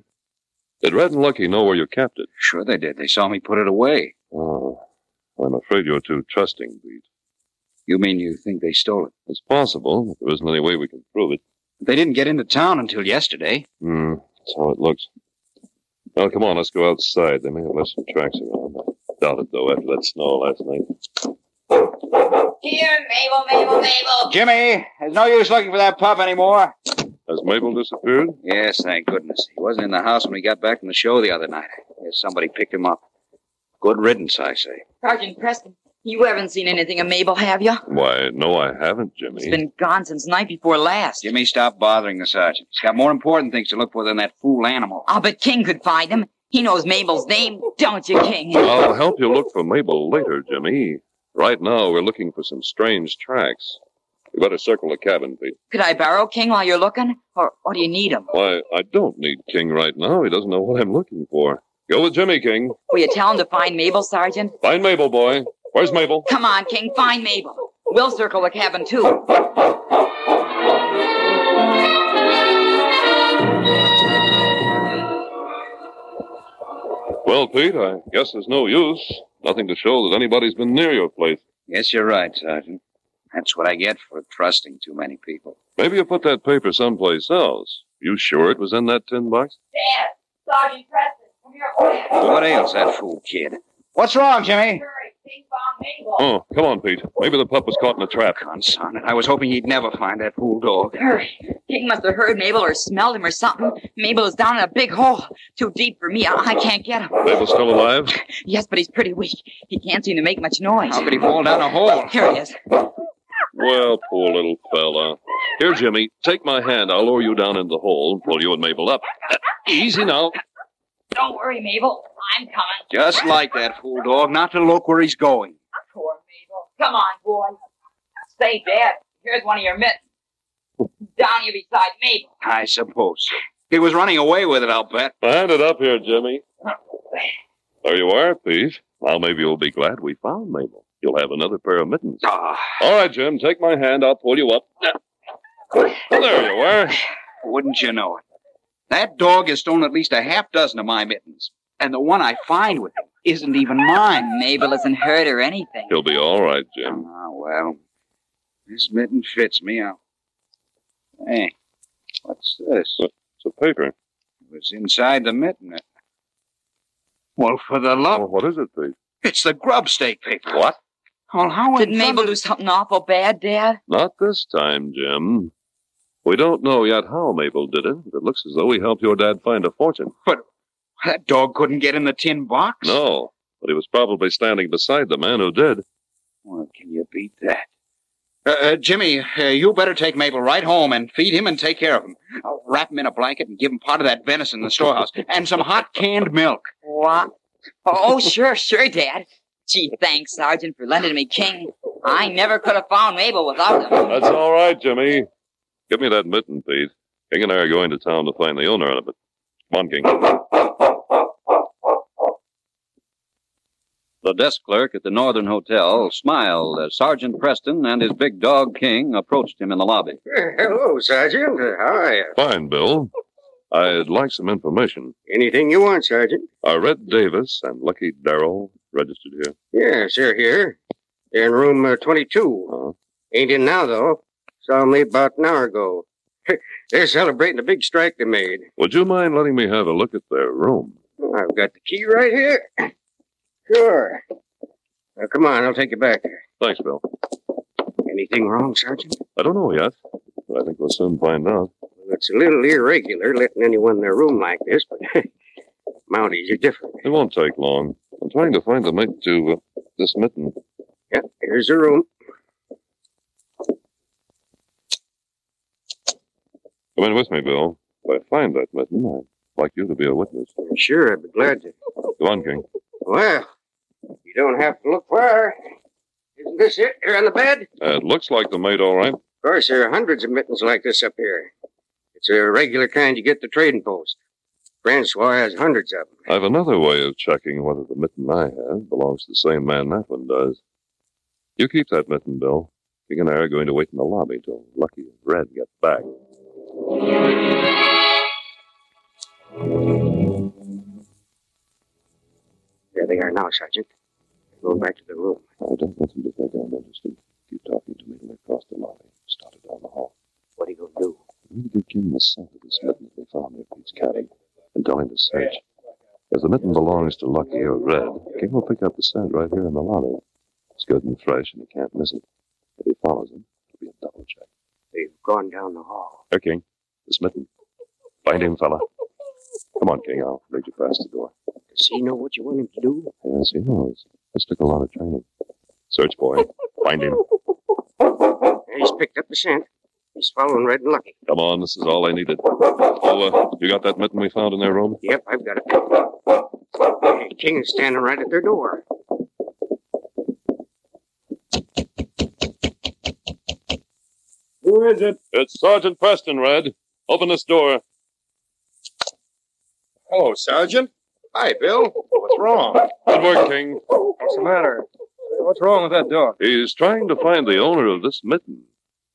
Did Red and Lucky know where you kept it? Sure they did. They saw me put it away. Oh, I'm afraid you're too trusting, Pete. You mean you think they stole it? It's possible, but there isn't any way we can prove it. They didn't get into town until yesterday. Hmm, that's how it looks. Well, come on, let's go outside. They may have left some tracks around. I doubt it, though, after that snow last night. Here, Mabel, Mabel, Mabel. Jimmy, there's no use looking for that pup anymore. Has Mabel disappeared? Yes, thank goodness. He wasn't in the house when we got back from the show the other night. Yes, somebody picked him up. Good riddance, I say. Sergeant Preston, you haven't seen anything of Mabel, have you? Why, no, I haven't, Jimmy. He's been gone since night before last. Jimmy, stop bothering the sergeant. He's got more important things to look for than that fool animal. Ah, I'll bet King could find him. He knows Mabel's name, don't you, King? I'll help you look for Mabel later, Jimmy. Right now, we're looking for some strange tracks. You better circle the cabin, Pete. Could I borrow King while you're looking? Or, or do you need him? Why, I don't need King right now. He doesn't know what I'm looking for. Go with Jimmy, King. Will you tell him to find Mabel, Sergeant? Find Mabel, boy. Where's Mabel? Come on, King, find Mabel. We'll circle the cabin, too. Well, Pete, I guess there's no use. Nothing to show that anybody's been near your place. Yes, you're right, Sergeant. That's what I get for trusting too many people. Maybe you put that paper someplace else. You sure it was in that tin box? Dad, Sergeant Preston, come here quick. What ails that fool kid? What's wrong, Jimmy? King found Mabel. Oh, come on, Pete. Maybe the pup was caught in a trap. Conson it. I was hoping he'd never find that fool dog. Hurry. King must have heard Mabel or smelled him or something. Mabel is down in a big hole. Too deep for me. I, I can't get him. Mabel's still alive? Yes, but he's pretty weak. He can't seem to make much noise. How could he fall down a hole? Here he is. Well, poor little fella. Here, Jimmy, take my hand. I'll lower you down in the hole and pull you and Mabel up. Uh, Easy now. Don't worry, Mabel. I'm coming. Just like that fool dog, not to look where he's going. Poor Mabel. Come on, boy. Say, Dad, here's one of your mitts. Down here beside Mabel. I suppose. so. He was running away with it, I'll bet. Hand it up here, Jimmy. There you are, Pete. Now maybe you'll be glad we found Mabel. You'll have another pair of mittens. Ah. All right, Jim, take my hand. I'll pull you up. There you are. Wouldn't you know it? That dog has stolen at least a half dozen of my mittens. And the one I find with him isn't even mine. Mabel isn't hurt or anything. He'll be all right, Jim. Ah, well, this mitten fits me. I'll... Hey, what's this? It's a paper. It was inside the mitten. Well, for the love... Oh, what is it, Pete? It's the grub stake paper. What? Well, how Did Mabel do something awful bad, Dad? Not this time, Jim. We don't know yet how Mabel did it. It looks as though he helped your dad find a fortune. But that dog couldn't get in the tin box. No, but he was probably standing beside the man who did. Well, can you beat that? Uh, uh, Jimmy, uh, you better take Mabel right home and feed him and take care of him. I'll wrap him in a blanket and give him part of that venison in the storehouse and some hot canned milk. What? Oh, sure, sure, Dad. Gee, thanks, Sergeant, for lending me King. I never could have found Mabel without him. That's all right, Jimmy. Give me that mitten, Pete. King and I are going to town to find the owner of it. Come on, King. The desk clerk at the Northern Hotel smiled as Sergeant Preston and his big dog King approached him in the lobby. Hello, Sergeant. Uh, How are you? Fine, Bill. I'd like some information. Anything you want, Sergeant? Are Red Davis and Lucky Darrell registered here? Yes, they're here. They're in room uh, 22. Ain't in now, though. Saw leave about an hour ago. they're celebrating the big strike they made. Would you mind letting me have a look at their room? I've got the key right here. Sure. Now, come on, I'll take you back there. Thanks, Bill. Anything wrong, Sergeant? I don't know yet, but I think we'll soon find out. Well, it's a little irregular letting anyone in their room like this, but Mounties are different. It won't take long. I'm trying to find the mate to uh, this mitten. Yeah, here's the room. Come in with me, Bill. If I find that mitten, I'd like you to be a witness. Sure, I'd be glad to. Go on, King. Well, you don't have to look far. Isn't this it here on the bed? Uh, it looks like the mate, all right. Of course, there are hundreds of mittens like this up here. It's a regular kind you get at the trading post. Francois has hundreds of them. I've another way of checking whether the mitten I have belongs to the same man that one does. You keep that mitten, Bill. King and I are going to wait in the lobby till Lucky and Red get back. There they are now, Sergeant. They're back to the room. I don't want them to think I'm interested. Keep talking to me till they cross the lobby. Started down the hall. What are you going to do? I'm going to give the scent of this mitten that we found near Pete's cabin and tell him to search. If the mitten belongs to Lucky or Red, King will pick up the scent right here in the lobby. It's good and fresh, and he can't miss it. If he follows him, it'll be a double check. They've gone down the hall. Here, King. This mitten. Find him, fella. Come on, King. I'll lead you past the door. Does he know what you want him to do? Yes, he knows. This took a lot of training. Search, boy. Find him. He's picked up the scent. He's following Red and Lucky. Come on, this is all I needed. Oh, uh, you got that mitten we found in their room? Yep, I've got it. Hey, King is standing right at their door. Who is it? It's Sergeant Preston, Red. Open this door. Hello, Sergeant. Hi, Bill. What's wrong? Good work, King. What's the matter? What's wrong with that dog? He's trying to find the owner of this mitten.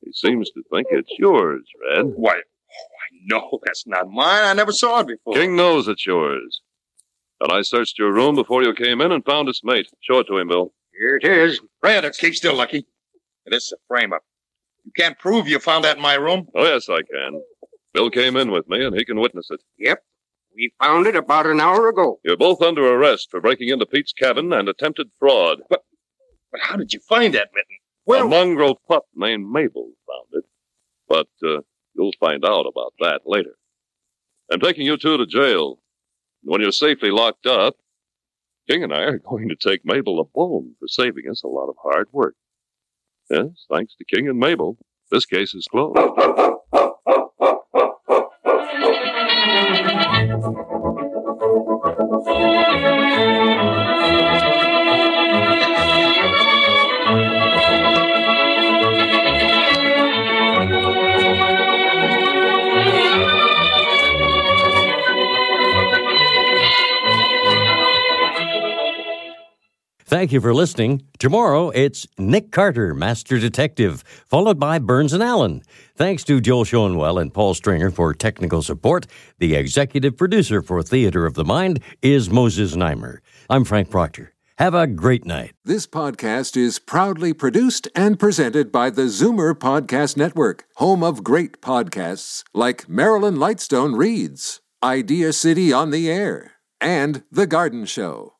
He seems to think it's yours, Red. Why? Oh, no, that's not mine. I never saw it before. King knows it's yours. And I searched your room before you came in and found its mate. Show it to him, Bill. Here it is. Red, it's keep still, Lucky. This is a frame up. You can't prove you found that in my room? Oh, yes, I can. Bill came in with me, and he can witness it. Yep. We found it about an hour ago. You're both under arrest for breaking into Pete's cabin and attempted fraud. But, but how did you find that mitten? Well, a mongrel pup named Mabel found it. But uh, you'll find out about that later. I'm taking you two to jail. When you're safely locked up, King and I are going to take Mabel a bone for saving us a lot of hard work. Yes, thanks to King and Mabel, this case is closed. Thank you for listening. Tomorrow, it's Nick Carter, Master Detective, followed by Burns and Allen. Thanks to Joel Schoenwell and Paul Stringer for technical support. The executive producer for Theater of the Mind is Moses Znaimer. I'm Frank Proctor. Have a great night. This podcast is proudly produced and presented by the Zoomer Podcast Network, home of great podcasts like Marilyn Lightstone Reads, Idea City on the Air, and The Garden Show.